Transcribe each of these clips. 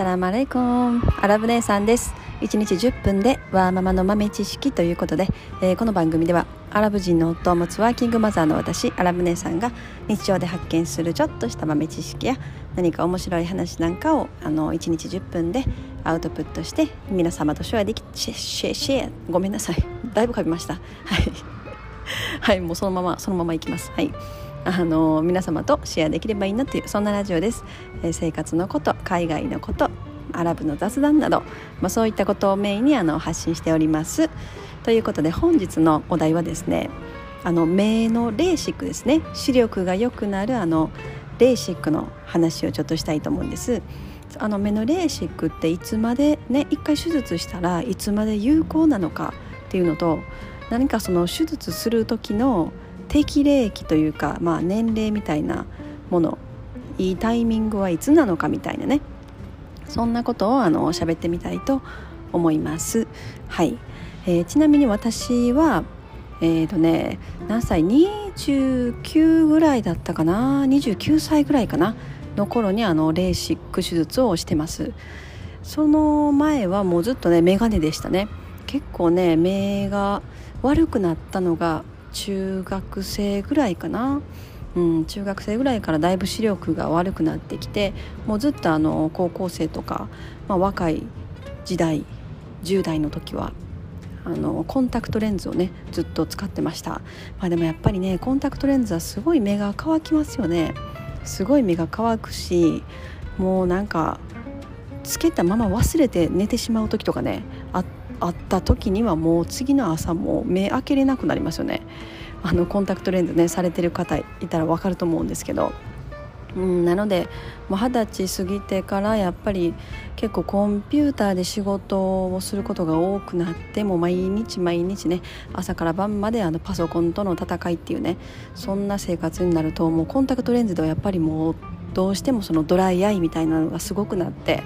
サラマレイコンアラブ姉さんです。1日10分でワーママの豆知識ということで、えー、この番組ではアラブ人の夫を持つワーキングマザーの私アラブ姉さんが日常で発見するちょっとした豆知識や何か面白い話なんかをあの1日10分でアウトプットして皆様とシェアできシェシェシェごめんなさい。だいぶ噛みました。はい。はい。もうそのままそのままいきます。はい。あの皆様とシェアできればいいなというそんなラジオです、えー、生活のこと海外のことアラブの雑談など、まあ、そういったことをメインにあの発信しております。ということで本日のお題はですねあの目のレーシックですね。視力が良くなるあのレーシックの話をちょっとしたいと思うんです。あの目のレーシックっていつまでね一回手術したらいつまで有効なのかっていうのと何かその手術する時の適齢期というか、まあ、年齢みたいなもの。いいタイミングはいつなのかみたいなね。そんなことをあの喋ってみたいと思います。はい、えー、ちなみに私はえーとね何歳？29ぐらいだったかな？29歳ぐらいかな？の頃にあのレーシック手術をしてます。その前はもうずっとね眼鏡でしたね。結構ね目が悪くなったのが中学生ぐらいかな、うん、中学生ぐらいからだいぶ視力が悪くなってきてもうずっとあの高校生とか、まあ、若い時代10代の時はあのコンタクトレンズをねずっと使ってました、まあ、でもやっぱりねコンタクトレンズはすごい目が乾きますよね。すごい目が乾くしもうなんかつけたまま忘れて寝てしまう時とかねあった時にはもう次の朝も目開けれなくなりますよねあのコンタクトレンズねされてる方いたら分かると思うんですけど、うん、なので二十歳過ぎてからやっぱり結構コンピューターで仕事をすることが多くなっても毎日毎日ね朝から晩まであのパソコンとの戦いっていうねそんな生活になるともうコンタクトレンズではやっぱりもうどうしてもそのドライアイみたいなのがすごくなって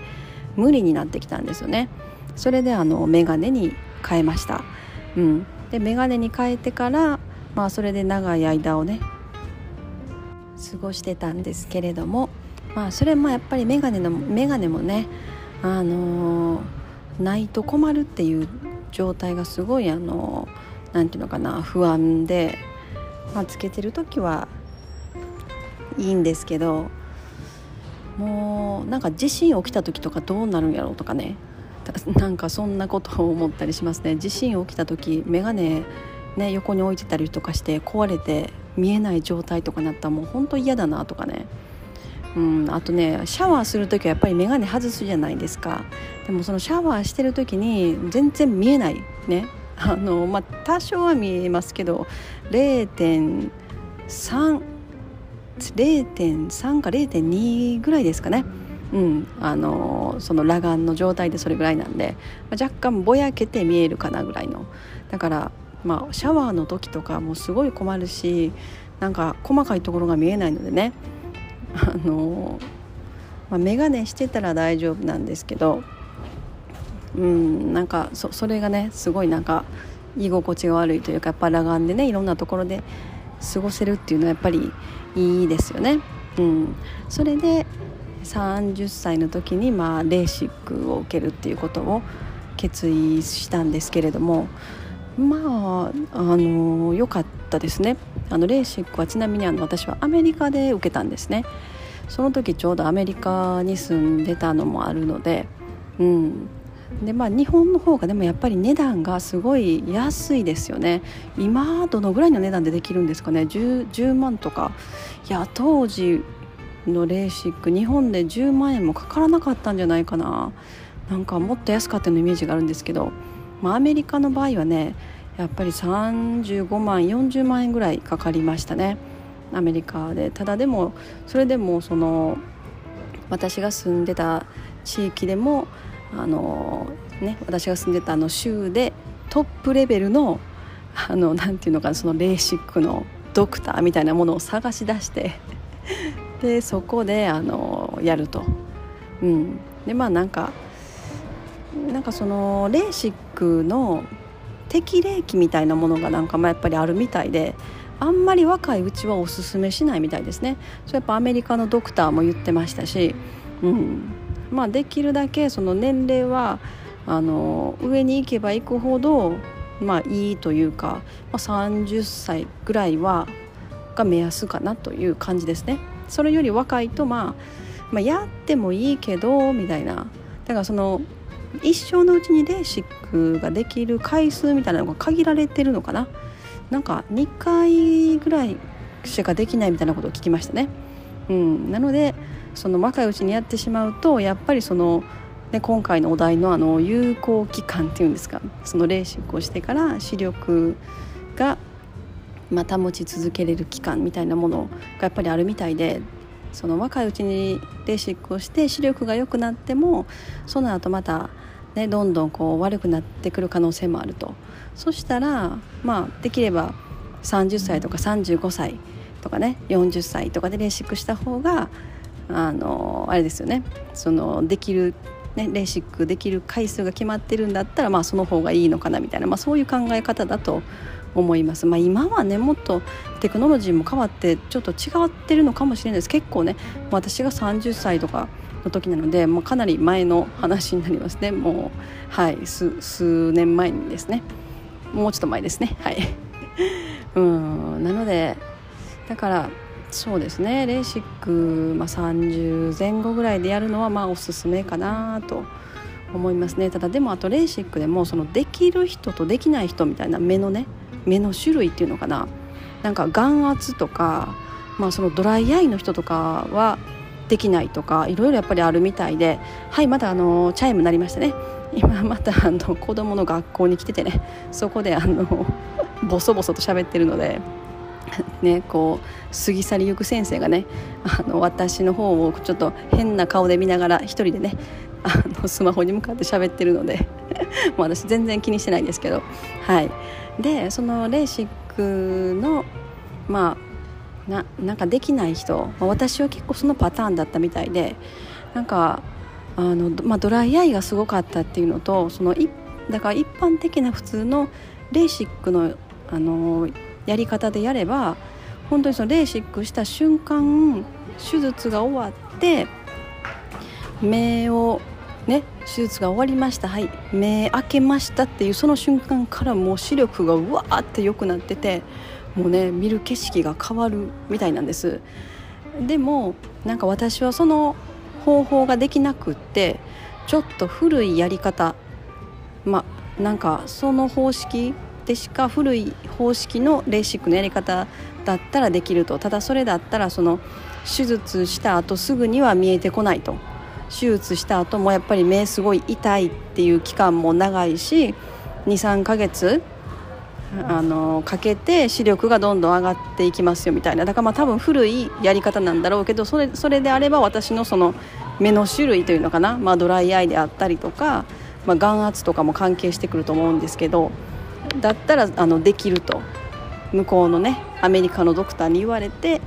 無理になってきたんですよね。それであの眼鏡に変えました、うん、で眼鏡に変えてからまあそれで長い間をね過ごしてたんですけれどもまあそれもやっぱり眼鏡の眼鏡もねあのー、ないと困るっていう状態がすごいあの何、て言うのかな不安で、まあ、つけてる時はいいんですけどもうなんか地震起きた時とかどうなるんやろうとかね。なんかそんなことを思ったりしますね。地震起きた時眼鏡ね横に置いてたりとかして壊れて見えない状態とかなったらもう本当嫌だなとかね。うんあとねシャワーする時はやっぱり眼鏡外すじゃないですか。でもそのシャワーしてる時に全然見えない。ね。あのまあ多少は見えますけど0.3 0.3か0.2ぐらいですかね。うん、あのその裸眼の状態でそれぐらいなんで、まあ、若干ぼやけて見えるかなぐらいの。だからまあシャワーの時とかもすごい困るしなんか細かいところが見えないのでね。あの、まあ、眼鏡してたら大丈夫なんですけどうんなんかそそれがねすごいなんか居心地が悪いというかやっぱ裸眼でねいろんなところで過ごせるっていうのはやっぱりいいですよね。うん、それで30歳の時にまあレーシックを受けるっていうことを決意したんですけれどもまああの良かったですね。あのレーシックはちなみにあの私はアメリカで受けたんですね。その時ちょうどアメリカに住んでたのもあるのでうん。でまあ日本の方がでもやっぱり値段がすごい安いですよね。今どのぐらいの値段でできるんですかね。10, 10万とか。いや当時のレーシック。日本で10万円もかからなかったんじゃないかな。なんかもっと安かったようなイメージがあるんですけど、まあ、アメリカの場合はねやっぱり35万40万円ぐらいかかりましたね。アメリカで。ただでもそれでもその私が住んでた地域でもあの、ね、私が住んでたあの州でトップレベルのあのなていうのかなそのレーシックのドクターみたいなものを探し出してでそこであのやると。うん、でまあなんかなんかそのレーシックの適齢期みたいなものがなんかまあやっぱりあるみたいであんまり若いうちはおすすめしないみたいですねそれやっぱアメリカのドクターも言ってましたし、うんまあ、できるだけその年齢はあの上に行けば行くほど、まあ、いいというか、まあ、30歳ぐらいはが目安かなという感じですね。それより若いと、まあ、まあやってもいいけどみたいな。だからその一生のうちにレーシックができる回数みたいなのが限られてるのかな。なんか2回ぐらいしかできないみたいなことを聞きましたね。うん、なのでその若いうちにやってしまうとやっぱりその、ね、今回のお題のあの有効期間っていうんですか。そのレーシックをしてから視力がまた保ち続けれる期間みたいなものがやっぱりあるみたいでその若いうちにレーシックをして視力が良くなってもその後またねどんどんこう悪くなってくる可能性もあると。そしたらまあできれば30歳とか35歳とかね40歳とかでレーシックした方があのあれですよね。そのできる、ね、レーシックできる回数が決まってるんだったら、まあ、その方がいいのかなみたいな、まあ、そういう考え方だと思います、まあ、今はねもっとテクノロジーも変わってちょっと違ってるのかもしれないです。結構ね私が30歳とかの時なので、まあ、かなり前の話になりますね。もうはい数年前にですね。もうちょっと前ですね。はい。うん。なのでだからそうですね。レーシック、まあ、30前後ぐらいでやるのはまあおすすめかなと思いますね。ただでもあとレーシックでもそのできる人とできない人みたいな目のね目の種類っていうのかな。なんか眼圧とか、まあ、そのドライアイの人とかはできないとかいろいろやっぱりあるみたいではいまだあのチャイム鳴りましたね。今またあの子供の学校に来ててね。そこであのボソボソと喋ってるのでね、こう過ぎ去りゆく先生がねあの私の方をちょっと変な顔で見ながら一人でねあのスマホに向かって喋ってるので もう私全然気にしてないんですけどはい。でそのレーシックのまあななんかできない人、まあ、私は結構そのパターンだったみたいでなんかあの、まあ、ドライアイがすごかったっていうのとそのいだから一般的な普通のレーシックのあのやり方でやれば本当にそのレーシックした瞬間手術が終わって目をね手術が終わりました。はい目開けましたっていうその瞬間からもう視力がうわーって良くなっててもうね見る景色が変わるみたいなんです。でもなんか私はその方法ができなくってちょっと古いやり方まあなんかその方式でしか古い方式のレーシックのやり方だったらできると。ただそれだったらその手術した後すぐには見えてこないと。手術した後もやっぱり目すごい痛いっていう期間も長いし23ヶ月あのかけて視力がどんどん上がっていきますよみたいな。だからまあ多分古いやり方なんだろうけどそれそれであれば私のその目の種類というのかな、まあ、ドライアイであったりとか、まあ、眼圧とかも関係してくると思うんですけどだったらあのできると。向こうのねアメリカのドクターに言われて、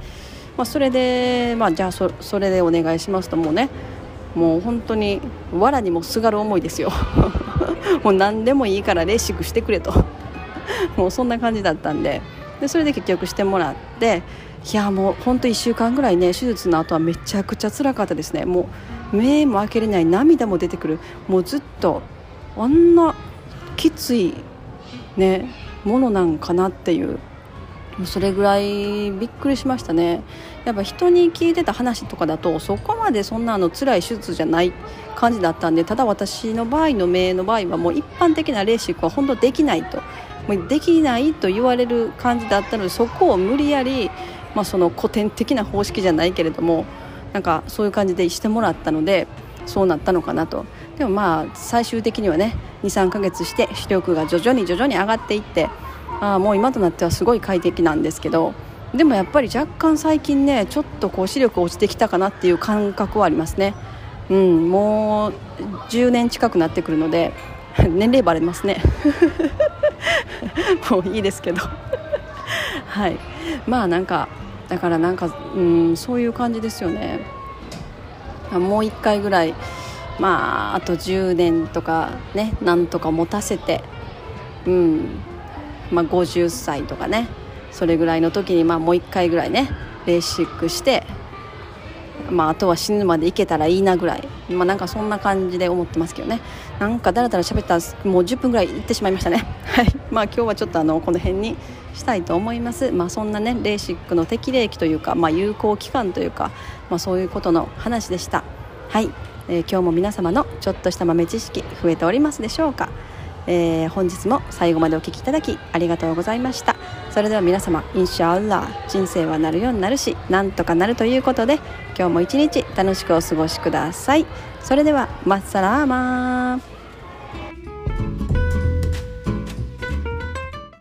まあ、それで、まあ、じゃあそそれでお願いしますともうねもう本当に藁にもすがる思いですよ。もう何でもいいからレーシックしてくれと。もうそんな感じだったんで。でそれで結局してもらっていやもう本当1週間ぐらいね手術の後はめちゃくちゃ辛かったですね。もう目も開けれない涙も出てくる。もうずっとあんなきついねものなんかなっていう。それぐらいびっくりしましたね。やっぱ人に聞いてた話とかだとそこまでそんなあの辛い手術じゃない感じだったんでただ私の場合の目の場合はもう一般的なレーシックは本当できないと。もうできないと言われる感じだったのでそこを無理やり、まあ、その古典的な方式じゃないけれどもなんかそういう感じでしてもらったのでそうなったのかなと。でもまあ最終的にはね23ヶ月して視力が徐々に徐々に上がっていってあもう今となってはすごい快適なんですけどでもやっぱり若干最近ねちょっとこう視力落ちてきたかなっていう感覚はありますね。うんもう10年近くなってくるので 年齢バレますね。もういいですけど。はい。まあなんかだからなんかうんそういう感じですよね。もう1回ぐらいまああと10年とかねなんとか持たせてうん。まあ50歳とかねそれぐらいの時にまあもう1回ぐらいねレーシックしてまあ、あとは死ぬまでいけたらいいなぐらい、まあ、なんかそんな感じで思ってますけどね。なんかだらだら喋ったらもう10分ぐらいいってしまいましたね。はい。まあ今日はちょっとあのこの辺にしたいと思います。まあそんなねレーシックの適齢期というか、まあ、有効期間というか、まあ、そういうことの話でした。はい、えー、今日も皆様のちょっとした豆知識増えておりますでしょうか。えー、本日も最後までお聴きいただきありがとうございました。それでは皆様インシャアラー人生はなるようになるしなんとかなるということで今日も一日楽しくお過ごしください。それではマッサラーマー